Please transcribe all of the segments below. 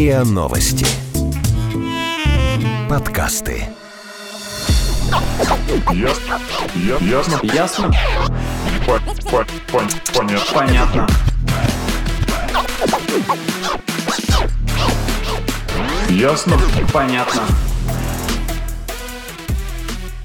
РИА Новости. Подкасты. Ясно. Ясно. Ясно? По- по- пон- Понятно. Понятно. Ясно. Понятно.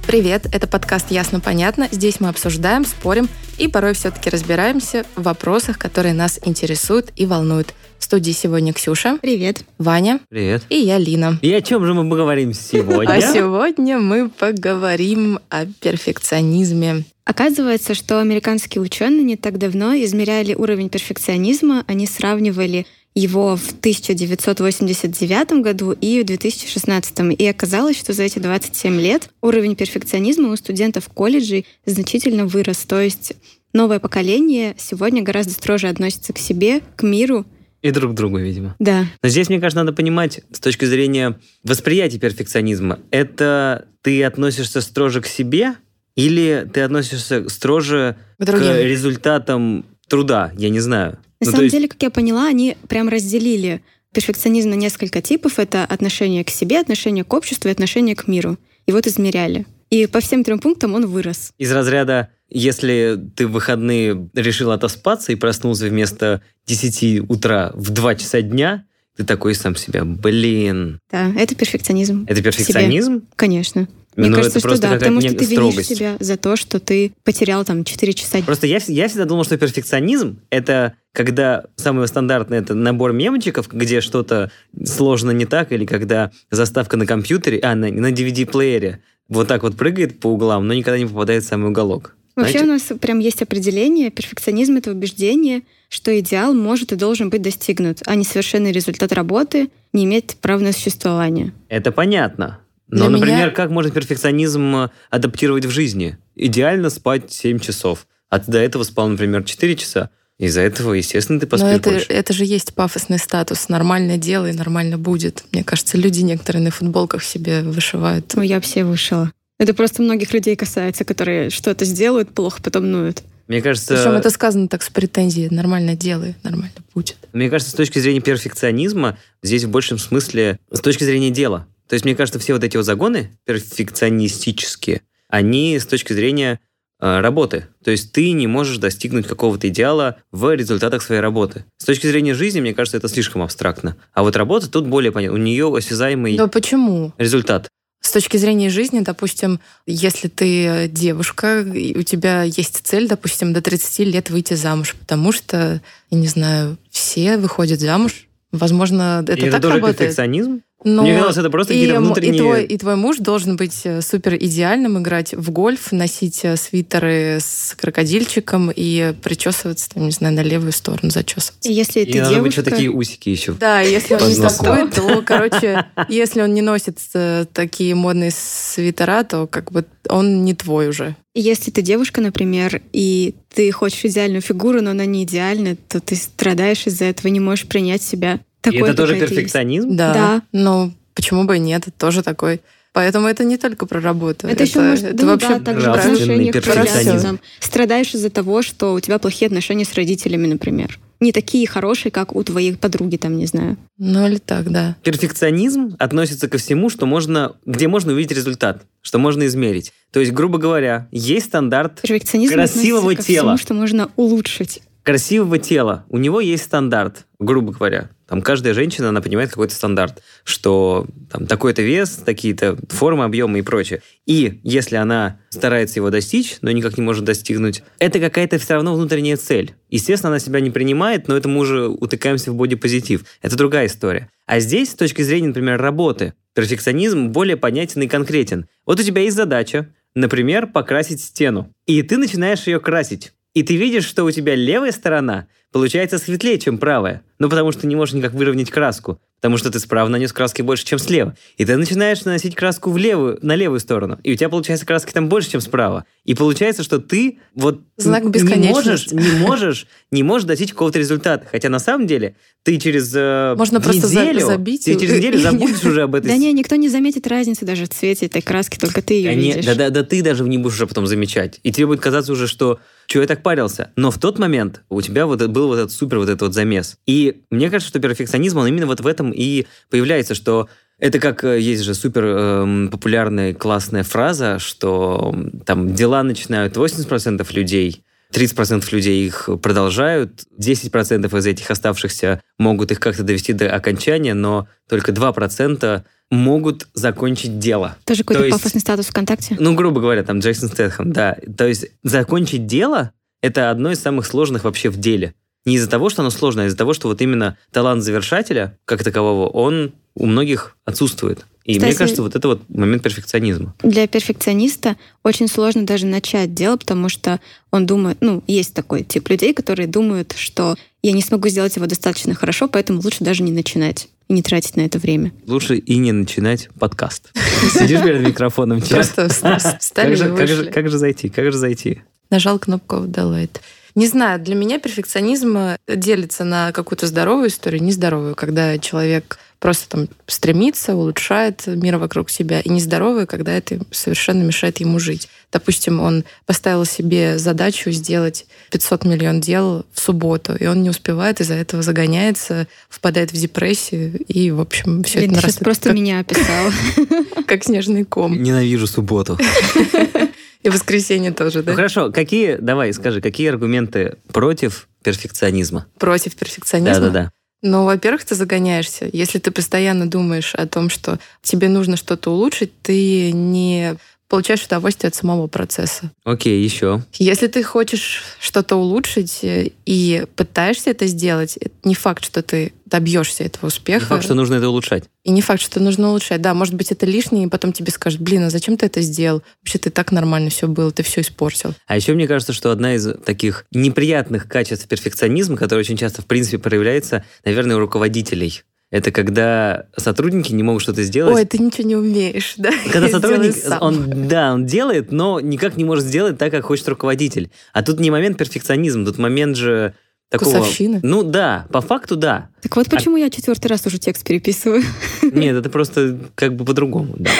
Привет, это подкаст «Ясно-понятно». Здесь мы обсуждаем, спорим и порой все-таки разбираемся в вопросах, которые нас интересуют и волнуют. В студии сегодня Ксюша, Привет. Ваня Привет. и я, Лина. И о чем же мы поговорим сегодня? А сегодня мы поговорим о перфекционизме. Оказывается, что американские ученые не так давно измеряли уровень перфекционизма. Они сравнивали его в 1989 году и в 2016. И оказалось, что за эти 27 лет уровень перфекционизма у студентов колледжей значительно вырос. То есть новое поколение сегодня гораздо строже относится к себе, к миру. И друг другу, видимо. Да. Но здесь, мне кажется, надо понимать с точки зрения восприятия перфекционизма. Это ты относишься строже к себе или ты относишься строже К результатам труда? Я не знаю. На Ну, самом есть- деле, как я поняла, они прям разделили перфекционизм на несколько типов. Это отношение к себе, отношение к обществу и отношение к миру. И вот измеряли. И по всем трем пунктам он вырос. Из разряда, если ты в выходные решил отоспаться и проснулся вместо 10 утра в 2 часа дня, ты такой сам себя, блин. Да, это перфекционизм. Это перфекционизм? Конечно. Мне Ну, кажется, это что просто да, какая-то потому что ты винишь строгость. себя за то, что ты потерял там 4 часа. Просто я, я всегда думал, что перфекционизм — это когда самое стандартное — это набор мемчиков, где что-то сложно не так, или когда заставка на компьютере, а, на, на DVD-плеере вот так вот прыгает по углам, но никогда не попадает в самый уголок. Вообще Знаете? у нас прям есть определение. Перфекционизм — это убеждение, что идеал может и должен быть достигнут, а несовершенный результат работы не имеет права на существование. Это понятно. Но, Для меня- например, как можно перфекционизм э, адаптировать в жизни? Идеально спать 7 часов. А ты до этого спал, например, 4 часа. Из-за этого, естественно, ты Но поспишь это, больше. это же есть пафосный статус. Нормально делай, нормально будет. Мне кажется, люди некоторые на футболках себе вышивают. Ну, я все вышла. Это просто многих людей касается, которые что-то сделают плохо, потом ноют. Мне кажется... Причем это сказано так с претензией. Нормально делай, нормально будет. Мне кажется, с точки зрения перфекционизма, здесь в большем смысле с точки зрения дела. То есть, мне кажется, все вот эти вот загоны перфекционистические, они с точки зрения э, работы. То есть ты не можешь достигнуть какого-то идеала в результатах своей работы. С точки зрения жизни, мне кажется, это слишком абстрактно. А вот работа тут более понятна. У нее осязаемый Но почему? результат. С точки зрения жизни, допустим, если ты девушка, и у тебя есть цель, допустим, до 30 лет выйти замуж, потому что, я не знаю, все выходят замуж. Возможно, это И это так тоже работает. перфекционизм? Но Мне казалось, это просто и, какие-то внутренние... и, твой, и твой муж должен быть э, супер идеальным, играть в гольф, носить э, свитеры с крокодильчиком и причесываться, там, не знаю, на левую сторону зачесываться. И если И ты надо быть девушка... еще такие усики еще. Да, если он не такой, то, короче, если он не носит э, такие модные свитера, то как бы он не твой уже. Если ты девушка, например, и ты хочешь идеальную фигуру, но она не идеальна, то ты страдаешь из-за этого, не можешь принять себя И такой, это тоже перфекционизм? Да. Да. Но почему бы и нет? Это тоже такой. Поэтому это не только про работу. Это, еще может, это ну вообще да, также нравственный отношениях перфекционизм. Страдаешь из-за того, что у тебя плохие отношения с родителями, например. Не такие хорошие, как у твоей подруги, там, не знаю. Ну или так, да. Перфекционизм относится ко всему, что можно, где можно увидеть результат, что можно измерить. То есть, грубо говоря, есть стандарт Перфекционизм Красивого относится ко тела. всему, что можно улучшить. красивого тела. У него есть стандарт, грубо говоря. Там каждая женщина, она понимает какой-то стандарт, что там такой-то вес, такие-то формы, объемы и прочее. И если она старается его достичь, но никак не может достигнуть, это какая-то все равно внутренняя цель. Естественно, она себя не принимает, но это мы уже утыкаемся в бодипозитив. Это другая история. А здесь, с точки зрения, например, работы, перфекционизм более понятен и конкретен. Вот у тебя есть задача, например, покрасить стену. И ты начинаешь ее красить. И ты видишь, что у тебя левая сторона получается светлее, чем правая. Ну, потому что ты не можешь никак выровнять краску. Потому что ты справа нанес краски больше, чем слева. И ты начинаешь наносить краску в левую, на левую сторону. И у тебя получается краски там больше, чем справа. И получается, что ты вот Знак не можешь, не можешь, не можешь достичь какого-то результата. Хотя на самом деле ты через э, Можно просто неделю, забить ты через неделю забудешь уже об этой Да не, никто не заметит разницы даже в цвете этой краски, только ты ее видишь. да, да, да ты даже не будешь уже потом замечать. И тебе будет казаться уже, что что я так парился. Но в тот момент у тебя вот было был вот этот супер вот этот вот замес. И мне кажется, что перфекционизм, он именно вот в этом и появляется, что это как э, есть же супер э, популярная классная фраза, что там дела начинают 80% людей, 30% людей их продолжают, 10% из этих оставшихся могут их как-то довести до окончания, но только 2% могут закончить дело. Тоже какой-то То есть- пафосный статус ВКонтакте. Ну, грубо говоря, там Джейсон Стэтхэм, да. То есть закончить дело — это одно из самых сложных вообще в деле. Не из-за того, что оно сложное, а из-за того, что вот именно талант завершателя, как такового, он у многих отсутствует. И мне Кстати- кажется, вот это вот момент перфекционизма. Для перфекциониста очень сложно даже начать дело, потому что он думает, ну, есть такой тип людей, которые думают, что я не смогу сделать его достаточно хорошо, поэтому лучше даже не начинать и не тратить на это время. Лучше и не начинать подкаст. Сидишь перед микрофоном. Просто вс- встали Как и же, как, же, вышли. как же зайти? Как же зайти? Нажал кнопку «Delete». Не знаю, для меня перфекционизм э, делится на какую-то здоровую историю, нездоровую, когда человек просто там стремится, улучшает мир вокруг себя, и нездоровую, когда это совершенно мешает ему жить. Допустим, он поставил себе задачу сделать 500 миллион дел в субботу, и он не успевает, из-за этого загоняется, впадает в депрессию, и, в общем, все Блин, это ты сейчас просто как, меня описала. как снежный ком. Ненавижу субботу. И воскресенье тоже, Ну да? хорошо, какие, давай, скажи, какие аргументы против перфекционизма? Против перфекционизма. Да-да-да. Ну, во-первых, ты загоняешься. Если ты постоянно думаешь о том, что тебе нужно что-то улучшить, ты не получаешь удовольствие от самого процесса. Окей, еще. Если ты хочешь что-то улучшить э, и пытаешься это сделать, это не факт, что ты добьешься этого Не успеха. факт, что нужно это улучшать. И не факт, что нужно улучшать. Да, может быть, это лишнее, и потом тебе скажут, блин, а зачем ты это сделал? Вообще, ты так нормально все было, ты все испортил. А еще мне кажется, что одна из таких неприятных качеств перфекционизма, которая очень часто, в принципе, проявляется, наверное, у руководителей. Это когда сотрудники не могут что-то сделать. Ой, ты ничего не умеешь, да? Когда сотрудник, он, да, он делает, но никак не может сделать так, как хочет руководитель. А тут не момент перфекционизма, тут момент же такого... Вкусовщины? Ну да, по факту да. Так вот почему я четвертый раз уже текст переписываю. Нет, это просто как бы по-другому. да.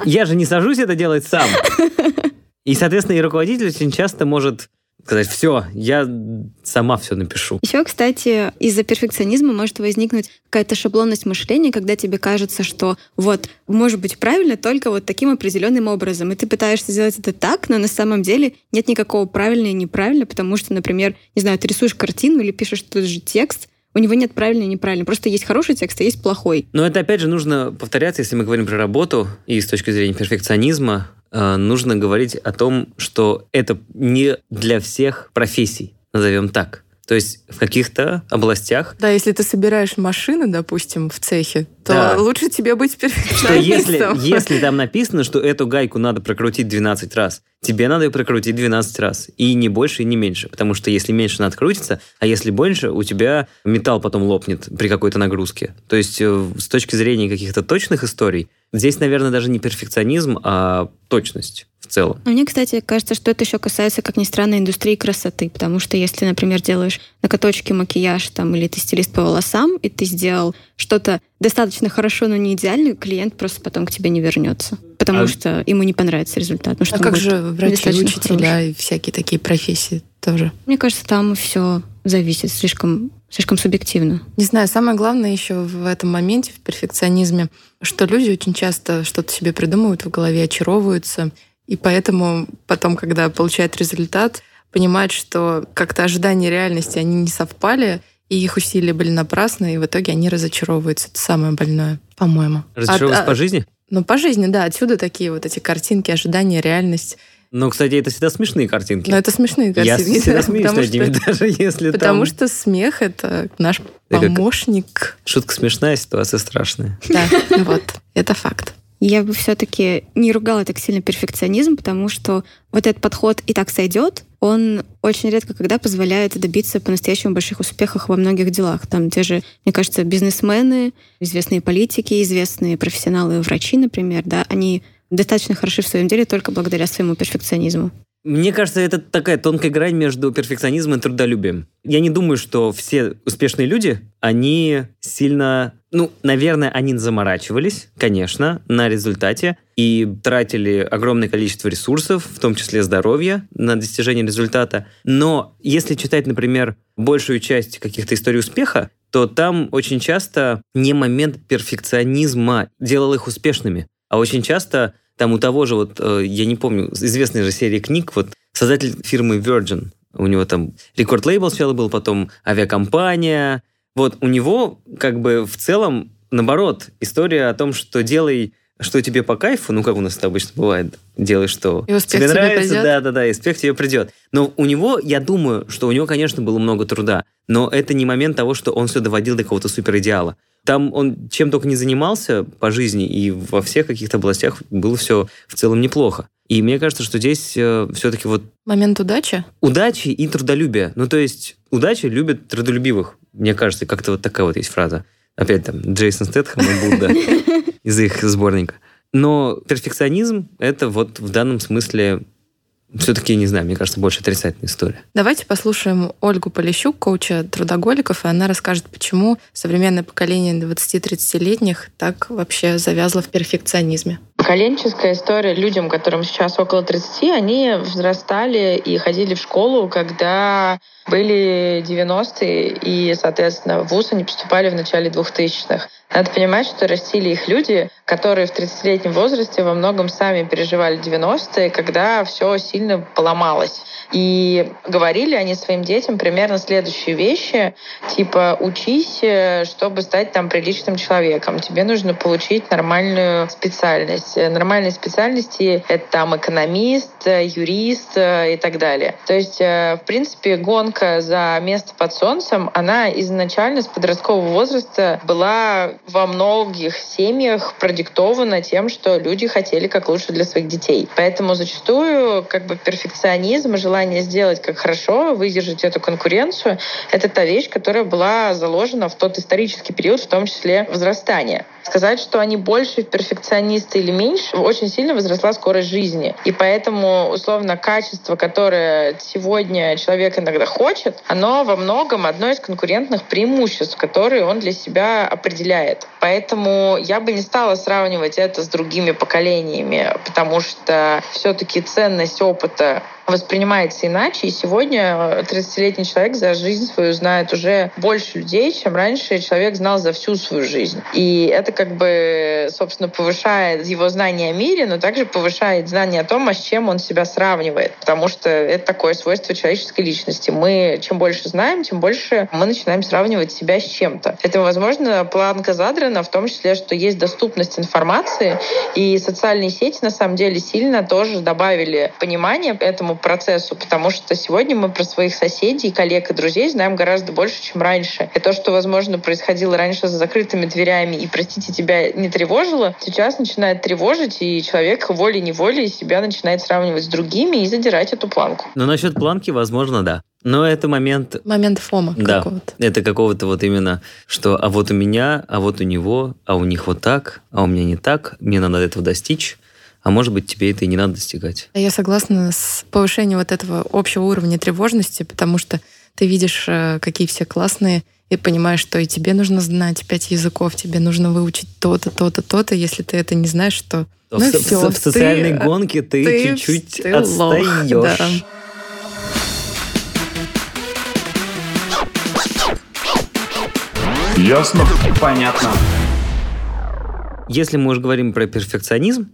Я же не сажусь это делать сам. И, соответственно, и руководитель очень часто может сказать, все, я сама все напишу. Еще, кстати, из-за перфекционизма может возникнуть какая-то шаблонность мышления, когда тебе кажется, что вот может быть правильно только вот таким определенным образом. И ты пытаешься сделать это так, но на самом деле нет никакого правильно и неправильно, потому что, например, не знаю, ты рисуешь картину или пишешь тот же текст, у него нет правильно и неправильно. Просто есть хороший текст, а есть плохой. Но это, опять же, нужно повторяться, если мы говорим про работу, и с точки зрения перфекционизма, нужно говорить о том, что это не для всех профессий, назовем так. То есть в каких-то областях Да, если ты собираешь машины, допустим, в цехе, то Да. лучше тебе быть что если, перфекционистом. если там написано, что эту гайку надо прокрутить 12 раз, тебе надо ее прокрутить 12 раз. И не больше, и не меньше. Потому что если меньше, она открутится, а если больше, у тебя металл потом лопнет при какой-то нагрузке. То есть э, с точки зрения каких-то точных историй, здесь, наверное, даже не перфекционизм, а точность в целом. А Мне, кстати, кажется, что это еще касается, как ни странно, индустрии красоты, потому что если, например, делаешь накоточки, макияж там, или ты стилист по волосам, и ты сделал что-то достаточно хорошо, но не идеально, клиент просто потом к тебе не вернется, потому А- что ему не понравится результат. Ну, что А как же врачи, учителя и всякие такие профессии тоже? Мне кажется, там все зависит слишком, слишком субъективно. Не знаю, самое главное еще в этом моменте, в перфекционизме, что люди очень часто что-то себе придумывают в голове, очаровываются, и поэтому потом, когда получают результат, понимают, что как-то ожидания реальности, они не совпали, и их усилия были напрасны, и в итоге они разочаровываются. Это самое больное, по-моему. Разочаровываться А- по а- жизни? Ну, по жизни, да. Отсюда такие вот эти картинки, ожидания, реальность. Ну, кстати, это всегда смешные картинки. Но это смешные Я картинки. всегда смеюсь над ними, даже если Потому там... что смех — это наш помощник. Шутка смешная, ситуация страшная. Да, вот. Это факт. Я бы все-таки не ругала так сильно перфекционизм, потому что вот этот подход и так сойдет, он очень редко когда позволяет добиться по-настоящему больших успехов во многих делах. Там те же, мне кажется, бизнесмены, известные политики, известные профессионалы, врачи, например, да, они достаточно хороши в своем деле только благодаря своему перфекционизму. Мне кажется, это такая тонкая грань между перфекционизмом и трудолюбием. Я не думаю, что все успешные люди, они сильно... Ну, наверное, они заморачивались, конечно, на результате и тратили огромное количество ресурсов, в том числе здоровья, на достижение результата. Но если читать, например, большую часть каких-то историй успеха, то там очень часто не момент перфекционизма делал их успешными, а очень часто там у того же, вот, э, я не помню, известной же серии книг, вот, создатель фирмы Virgin, у него там рекорд-лейбл сначала был, потом авиакомпания. Вот у него как бы в целом, наоборот, история о том, что делай что тебе по кайфу, ну, как у нас это обычно бывает, делай что и успех тебе тебе нравится, придет. да, да, да, и успех тебе придет. Но у него, я думаю, что у него, конечно, было много труда, но это не момент того, что он все доводил до какого-то суперидеала. Там он чем только не занимался по жизни, и во всех каких-то областях было все в целом неплохо. И мне кажется, что здесь э, все-таки вот Момент удачи. удачи и трудолюбие. Ну, то есть удачи любят трудолюбивых. Мне кажется, как-то вот такая вот есть фраза. Опять там Джейсон Стэтхэм и Будда из их сборника. Но перфекционизм — это вот в данном смысле все-таки, не знаю, мне кажется, больше отрицательная история. Давайте послушаем Ольгу Полищук, коуча трудоголиков, и она расскажет, почему современное поколение 20-30-летних так вообще завязло в перфекционизме. Поколенческая история людям, которым сейчас около 30, они взрастали и ходили в школу, когда были 90-е, и, соответственно, в ВУЗ они поступали в начале 2000-х. Надо понимать, что растили их люди, которые в 30-летнем возрасте во многом сами переживали 90-е, когда все сильно поломалось. И говорили они своим детям примерно следующие вещи, типа «учись, э, чтобы стать там приличным человеком, тебе нужно получить нормальную специальность». Э, Нормальные специальности — это там экономист, э, юрист и так далее. То есть, в принципе, гонка за место под солнцем, она изначально с подросткового возраста была во многих семьях продиктована тем, что люди хотели как лучше для своих детей. Поэтому зачастую как бы перфекционизм желание сделать как хорошо, выдержать эту конкуренцию, это та вещь, которая была заложена в тот исторический период, в том числе возрастания. Сказать, что они больше перфекционисты или меньше, очень сильно возросла скорость жизни. И поэтому, условно, качество, которое сегодня человек иногда хочет, оно во многом одно из конкурентных преимуществ, которые он для себя определяет. Поэтому я бы не стала сравнивать это с другими поколениями, потому что все-таки ценность опыта воспринимается иначе. И сегодня 30-летний человек за жизнь свою знает уже больше людей, чем раньше человек знал за всю свою жизнь. И это как бы, собственно, повышает его знание о мире, но также повышает знание о том, а с чем он себя сравнивает. Потому что это такое свойство человеческой личности. Мы чем больше знаем, тем больше мы начинаем сравнивать себя с чем-то. Поэтому, возможно, планка задрана в том числе, что есть доступность информации, и социальные сети на самом деле сильно тоже добавили понимание этому процессу, потому что сегодня мы про своих соседей, коллег и друзей знаем гораздо больше, чем раньше. И то, что, возможно, происходило раньше за закрытыми дверями и, простите, тебя не тревожило, сейчас начинает тревожить, и человек волей-неволей себя начинает сравнивать с другими и задирать эту планку. Но насчет планки, возможно, да. Но это момент Момент фома Да, какого-то. это какого-то вот именно, что а вот у меня, а вот у него, а у них вот так, а у меня не так, мне надо этого достичь, а может быть тебе это и не надо достигать. Я согласна с повышением вот этого общего уровня тревожности, потому что ты видишь, э, какие все классные, и понимаешь, что и тебе нужно знать пять языков, тебе нужно выучить то-то, то-то, то-то. Если ты это не знаешь, то В, ну со- всё, в социальной ты- гонке ты, ты- чуть-чуть ты лох, отстаешь. да. Ясно? Понятно. Если мы уже говорим про перфекционизм,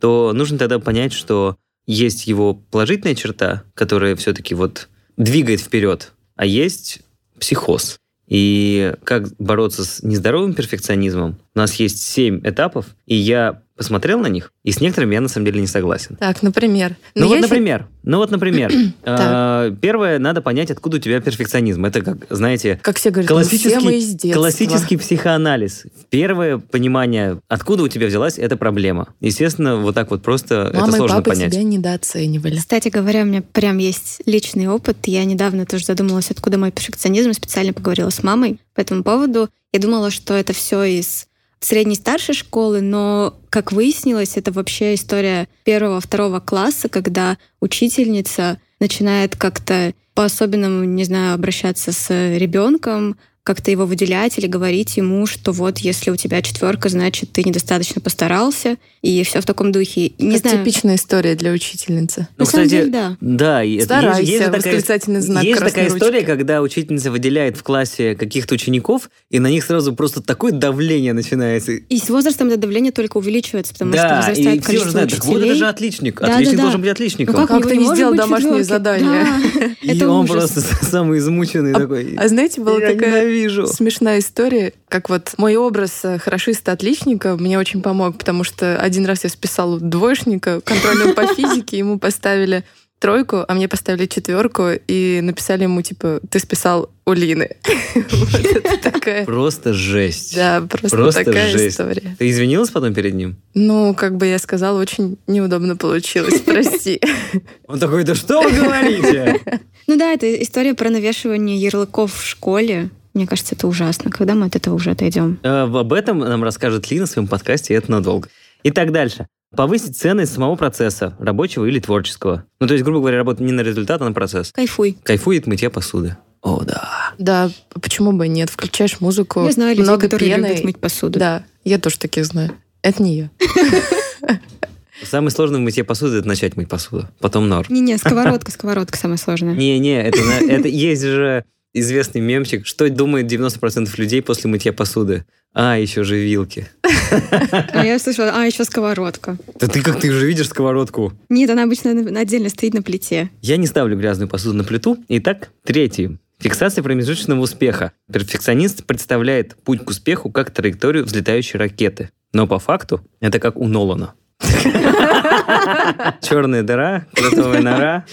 то нужно тогда понять, что есть его положительная черта, которая все-таки вот двигает вперед, а есть психоз. И как бороться с нездоровым перфекционизмом? У нас есть семь этапов, и я посмотрел на них, и с некоторыми я на самом деле не согласен. Так, например. Ну вот, если- например, ну вот, например, а, первое, надо понять, откуда у тебя перфекционизм. Это как, знаете, Как все говорят, ну, классический, классический психоанализ. Первое понимание, откуда у тебя взялась эта проблема. Естественно, вот так вот просто это Мама и сложно папа понять. тебя недооценивали. Кстати говоря, у меня прям есть личный опыт. Я недавно тоже задумалась, откуда мой перфекционизм. Специально поговорила с мамой по этому поводу. Я думала, что это все из средней старшей школы, но, как выяснилось, это вообще история первого-второго класса, когда учительница начинает как-то по-особенному, не знаю, обращаться с ребенком, как-то его выделять или говорить ему, что вот если у тебя четверка, значит ты недостаточно постарался, и все в таком духе. Не Это знаю. типичная история для учительницы. На самом деле, да. Да, Старайся, есть, есть такая, восклицательный знак есть такая история, когда учительница выделяет в классе каких-то учеников, и на них сразу просто такое давление начинается. И с возрастом это давление только увеличивается, потому да, что и возрастает все уже количество знают, так вот учителей. это же отличник. Да, отличник да, да. должен быть отличником. Ну Как его ты не сделал домашнее задание? Да, И это он ужас. просто самый измученный такой. А знаете, была Я такая ненавижу. смешная история, как вот мой образ э, хорошиста-отличника мне очень помог, потому что один раз я списал двоечника контрольную по физике, ему поставили тройку, а мне поставили четверку и написали ему, типа, ты списал у Лины. Просто жесть. Да, просто такая жесть. история. Ты извинилась потом перед ним? Ну, как бы я сказала, очень неудобно получилось, прости. Он такой, да что вы говорите? Ну да, это история про навешивание ярлыков в школе. Мне кажется, это ужасно. Когда мы от этого уже отойдем? Э, Об этом нам расскажет Лина в своем подкасте, и это надолго. Итак, дальше. Повысить ценность самого процесса, рабочего или творческого. Ну, то есть, грубо говоря, работа не на результат, а на процесс. Кайфуй. Кайфует мытья посуды. О, да. Да, почему бы и нет? Включаешь музыку, Я знаю людей, много которые пены. любят мыть посуду. Да, я тоже таких знаю. Это не я. Самое сложное в мытье посуды – это начать мыть посуду. Потом нор. Не-не, сковородка, сковородка самая сложная. Не-не, это, это есть же известный мемчик, что думает 90% людей после мытья посуды. А, еще же вилки. А я слышала, а, еще сковородка. Да ты как ты уже видишь сковородку? Нет, она обычно отдельно стоит на плите. Я не ставлю грязную посуду на плиту. Итак, третий. Фиксация промежуточного успеха. Перфекционист представляет путь к успеху как траекторию взлетающей ракеты. Но по факту это как у Нолана. Черная дыра, кротовая нора.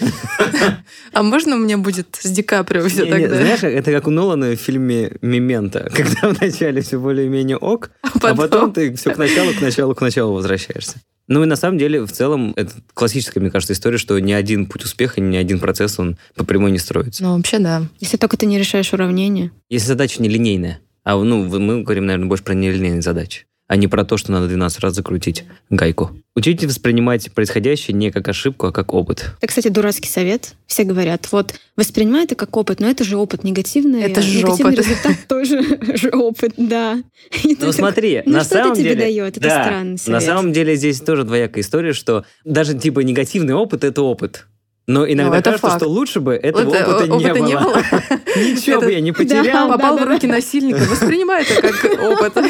А можно у меня будет с Ди Каприо все Не, не, тогда? Знаешь, это как у Нолана в фильме «Мементо», когда вначале все более-менее ок, А а потом? ты все к началу, к началу, к началу возвращаешься. Ну и на самом деле, в целом, это классическая, мне кажется, история, что ни один путь успеха, ни один процесс, он по прямой не строится. Ну, вообще, да. Если только ты не решаешь уравнение. Если задача нелинейная, а ну, мы говорим, наверное, больше про нелинейные задачи, а не про то, что надо 12 раз закрутить гайку. Учитесь воспринимать происходящее не как ошибку, а как опыт. Это, кстати, дурацкий совет. Все говорят, вот, воспринимай это как опыт, но это же опыт негативный. Это а же негативный опыт. результат тоже же опыт, да. Ну смотри, ну на что это самом тебе деле... дает? Это да, странный На самом деле здесь тоже двоякая история, что даже типа негативный опыт — это опыт. Но иногда Ну, это кажется, факт. что лучше бы этого Вот, э, опыта, не, опыта было. не было. Ничего бы я не потерял. Попал в руки насильника. Воспринимай это как опыт.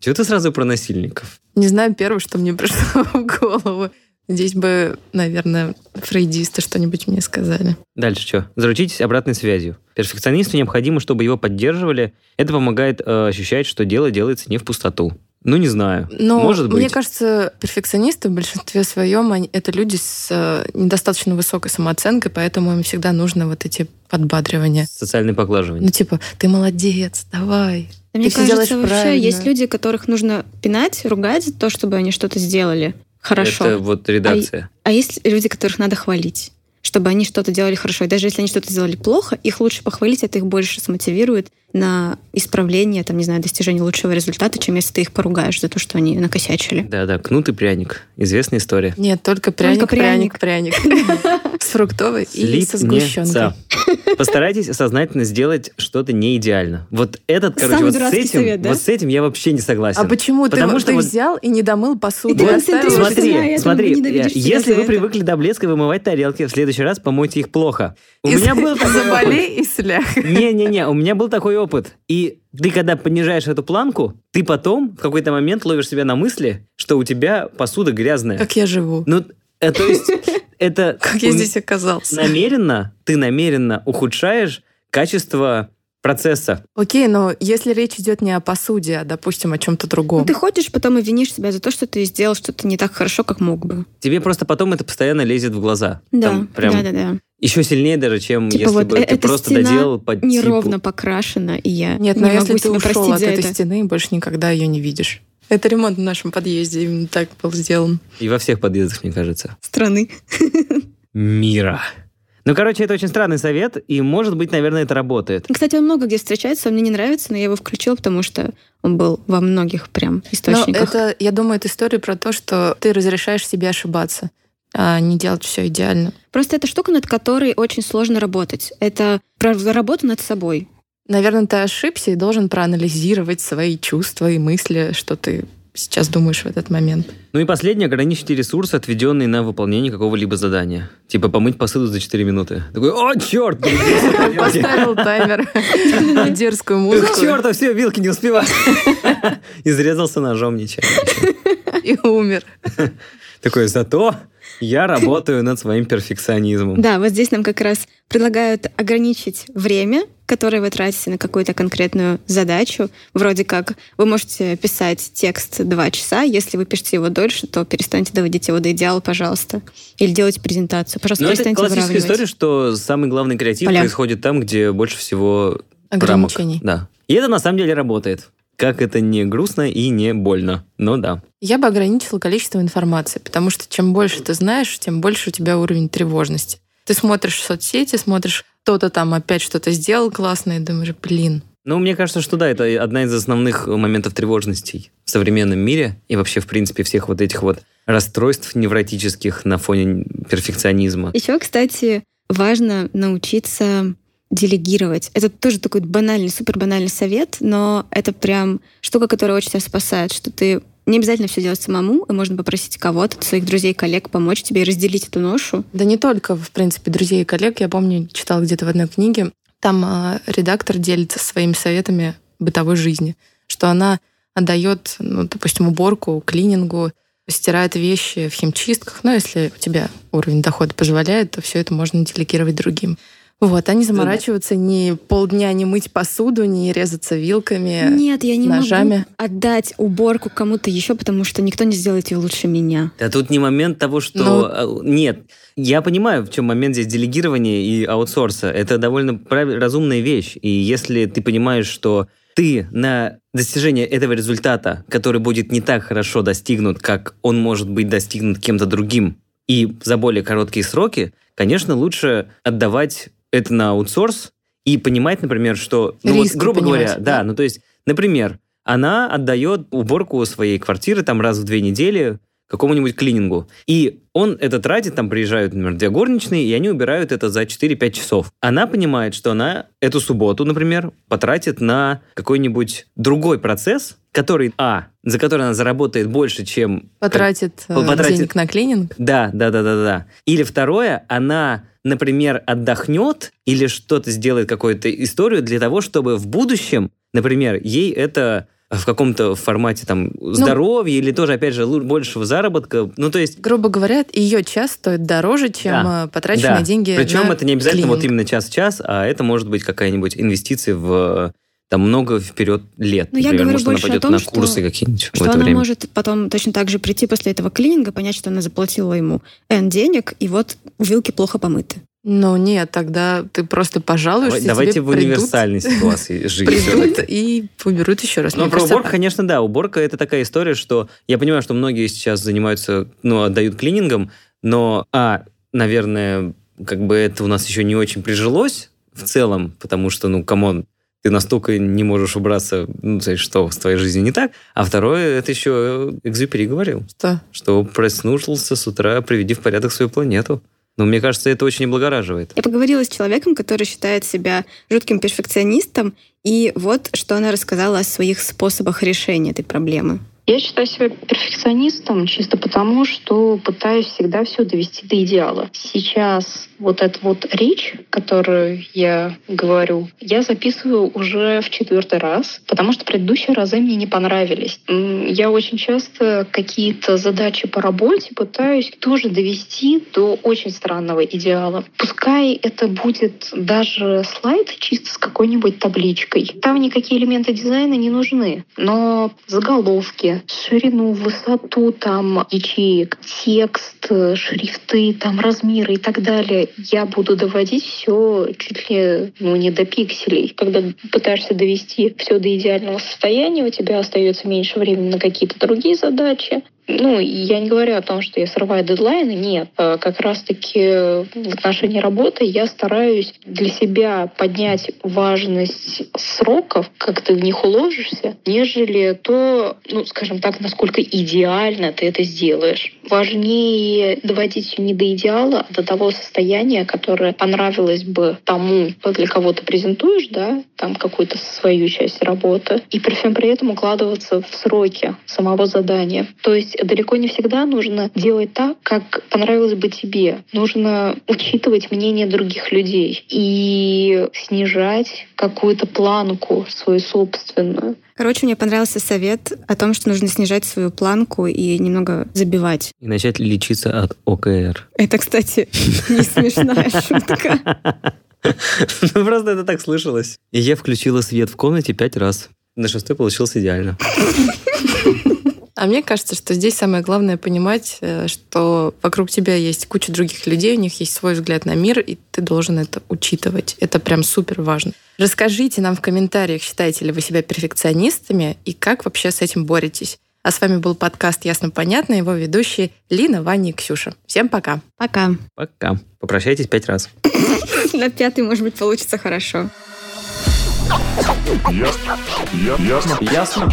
Чего ты сразу про насильников? Не знаю, первое, что мне пришло в голову. Здесь бы, наверное, фрейдисты что-нибудь мне сказали. Дальше что? Заручитесь обратной связью. Перфекционисту необходимо, чтобы его поддерживали. Это помогает э, ощущать, что дело делается не в пустоту. Ну, не знаю. Но Может быть. мне кажется, перфекционисты в большинстве своем они- это люди с э, недостаточно высокой самооценкой, поэтому им всегда нужно вот эти подбадривания. Социальное поглаживание. Ну, типа, ты молодец, давай. Да Мне Ты всё кажется, вообще правильно. есть люди, которых нужно пинать, ругать за то, чтобы они что-то сделали хорошо. Это вот редакция. А есть люди, которых надо хвалить, чтобы они что-то делали хорошо. И даже если они что-то сделали плохо, их лучше похвалить, это их больше смотивирует на исправление, там, не знаю, достижение лучшего результата, чем если ты их поругаешь за то, что они накосячили. Да-да, кнут и пряник. Известная история. Нет, только пряник, Только пряник, пряник. С фруктовой и со сгущенкой. Постарайтесь сознательно сделать что-то не идеально. Вот этот, короче, вот с этим, вот с этим я вообще не согласен. А почему ты, Потому вот- что ты вот- взял и не домыл посуду? Смотри, Смотри, себя если вы привыкли до блеска вымывать тарелки, в следующий раз помойте их плохо. У меня был. Заболей и слях. Не-не-не, у меня был такой опыт. И ты, когда понижаешь эту планку, ты потом в какой-то момент ловишь себя на мысли, что у тебя посуда грязная. Как я живу? Ну, э, то есть, это... Как я здесь оказался? намеренно, ты намеренно ухудшаешь качество процесса. Окей, но если речь идет не о посуде, а, допустим, о чем-то Ну, другом. ты ходишь потом и винишь себя за то, что ты сделал что-то не так хорошо, как мог бы. Тебе просто потом это постоянно лезет в глаза. Да, Там прям да, да, да. Еще сильнее даже, чем Типа если вот бы э- ты просто стена доделал Неровно типу. покрашена, и я Нет, не но могу если ты себя ушел от этой это. стены, больше никогда ее не видишь. Это ремонт в нашем подъезде именно так был сделан. И во всех подъездах, мне кажется. Страны. Мира. Ну, короче, это очень странный совет, и, может быть, наверное, это работает. Кстати, он много где встречается, он мне не нравится, но я его включила, потому что он был во многих прям Но источниках. это, я думаю, это история про то, что ты разрешаешь себе ошибаться, а не делать все идеально. Просто это штука, над которой очень сложно работать. Это про работу над собой. Наверное, ты ошибся и должен проанализировать свои чувства и мысли, что ты сейчас думаешь в этот момент. Ну и последнее, ограничьте ресурсы, отведенные на выполнение какого-либо задания. Типа помыть посуду за 4 минуты. Такой, о, черт! Поставил таймер на дерзкую музыку Черт, а все, вилки не успеваю. Изрезался ножом нечаянно. и умер. Такой, зато я работаю над своим перфекционизмом. Да, вот здесь нам как раз предлагают ограничить время, которое вы тратите на какую-то конкретную задачу. Вроде как вы можете писать текст два часа, если вы пишете его дольше, то перестаньте доводить его до идеала, пожалуйста. Или делайте презентацию. Пожалуйста, Но Ну, это перестаньте классическая выравнивать. история, что самый главный креатив Поля. происходит там, где больше всего Ограничений. рамок. Да. И это на самом деле работает. Как это не грустно и не больно. Но да. Я бы ограничила количество информации, потому что чем больше ты знаешь, тем больше у тебя уровень тревожности. Ты смотришь соцсети, смотришь, кто-то там опять что-то сделал классное, и думаешь, блин, Ну, мне кажется, что да, это одна из основных моментов тревожностей в современном мире и вообще, в принципе, всех вот этих вот расстройств невротических на фоне перфекционизма. Еще, кстати, важно научиться делегировать. Это тоже такой банальный, супер банальный совет, но это прям штука, которая очень тебя спасает, что ты не обязательно все делать самому, и можно попросить кого-то, своих друзей, коллег помочь тебе и разделить эту ношу. Да не только, в принципе, друзей и коллег. Я помню, читала где-то в одной книге, там а, редактор делится своими советами бытовой жизни, что она отдает, ну, допустим, уборку, клинингу, стирает вещи в химчистках. Но если у тебя уровень дохода позволяет, то все это можно делегировать другим. Вот, а не заморачиваться ни полдня не мыть посуду, не резаться вилками. Нет, я не ножами. могу отдать уборку кому-то еще, потому что никто не сделает ее лучше меня. Да тут не момент того, что... э, Нет, я понимаю, в чем момент здесь делегирования и аутсорса. Это довольно прав- разумная вещь. И если ты понимаешь, что ты на достижение этого результата, который будет не так хорошо достигнут, как он может быть достигнут кем-то другим, и за более короткие сроки, конечно, лучше отдавать это на аутсорс и понимать, например, что, ну вот, грубо говоря, понимать, да, да? ну то есть, например, она отдает уборку своей квартиры там раз в две недели какому-нибудь клинингу. И он это тратит, там приезжают, например, две горничные, и они убирают это за 4-5 часов. Она понимает, что она эту субботу, например, потратит на какой-нибудь другой процесс, который, а, за который она заработает больше, чем... Потратит, э, Потратит- денег на клининг. Да, да, да, да, да. Или второе, она, например, отдохнет или что-то сделает, какую-то историю для того, чтобы в будущем, например, ей это в каком-то формате там здоровья или тоже, опять же, большего заработка. Ну, то есть... Грубо говоря, ее час стоит дороже, чем Да. э, потраченные Да. деньги Причем на это не обязательно вот клининг. именно час-час, а это может быть какая-нибудь инвестиция в там много вперед лет. Ну, я Например, говорю может, она больше о пойдет том, на что- курсы какие-нибудь в Что это она время. может потом точно так же прийти после этого клининга, понять, что она заплатила ему N денег, и вот вилки плохо помыты. Ну нет, тогда ты просто пожалуешься, Давай- Давайте тебе в придут- универсальной ситуации жить придут и уберут еще раз. Ну, про уборку, конечно, да. Уборка это такая история, что я понимаю, что многие сейчас занимаются, ну, отдают клинингом, но, а, наверное, как бы это у нас еще не очень прижилось в целом, потому что, ну, come on, ты настолько не можешь убраться, ну, есть, что с твоей жизнью не так. А второе, это еще Экзюпери говорил, что что проснулся с утра, приведи в порядок свою планету. Но мне кажется, это очень облагораживает. Я поговорила с человеком, который считает себя жутким перфекционистом, и вот что она рассказала о своих способах решения этой проблемы. Я считаю себя перфекционистом чисто потому, что пытаюсь всегда все довести до идеала. Сейчас вот эта вот речь, которую я говорю, я записываю уже в четвертый раз, потому что предыдущие разы мне не понравились. Я очень часто какие-то задачи по работе пытаюсь тоже довести до очень странного идеала. Пускай это будет даже слайд чисто с какой-нибудь табличкой. Там никакие элементы дизайна не нужны, но заголовки, ширину, высоту там ячеек, текст, э, шрифты, там размеры и так далее, я буду доводить все чуть ли ну, не до пикселей. Когда пытаешься довести все до идеального состояния, у тебя остается меньше времени на какие-то другие задачи. Ну, я не говорю о том, что я срываю дедлайны, нет. А как раз-таки в отношении работы я стараюсь для себя поднять важность сроков, как ты в них уложишься, нежели то, ну, скажем так, насколько идеально ты это сделаешь. Важнее доводить не до идеала, а до того состояния, которое понравилось бы тому, для кого ты презентуешь, да, там какую-то свою часть работы, и при всем при этом укладываться в сроки самого задания. То есть далеко не всегда нужно делать так, как понравилось бы тебе. Нужно учитывать мнение других людей и снижать какую-то планку свою собственную. Короче, мне понравился совет о том, что нужно снижать свою планку и немного забивать. И начать лечиться от ОКР. Это, кстати, не смешная шутка. Ну, просто это так слышалось. И я включила свет в комнате пять раз. На шестой получилось идеально. А мне кажется, что здесь самое главное понимать, э, что вокруг тебя есть куча других людей, у них есть свой взгляд на мир, и ты должен это учитывать. Это прям супер важно. Расскажите нам в комментариях, считаете ли вы себя перфекционистами и как вообще с этим боретесь. А с вами был подкаст «Ясно-понятно», его ведущие Лина, Ваня и Ксюша. Всем пока. Пока. Пока. Попрощайтесь пять раз. На пятый, может быть, получится хорошо. Ясно. Ясно. Ясно?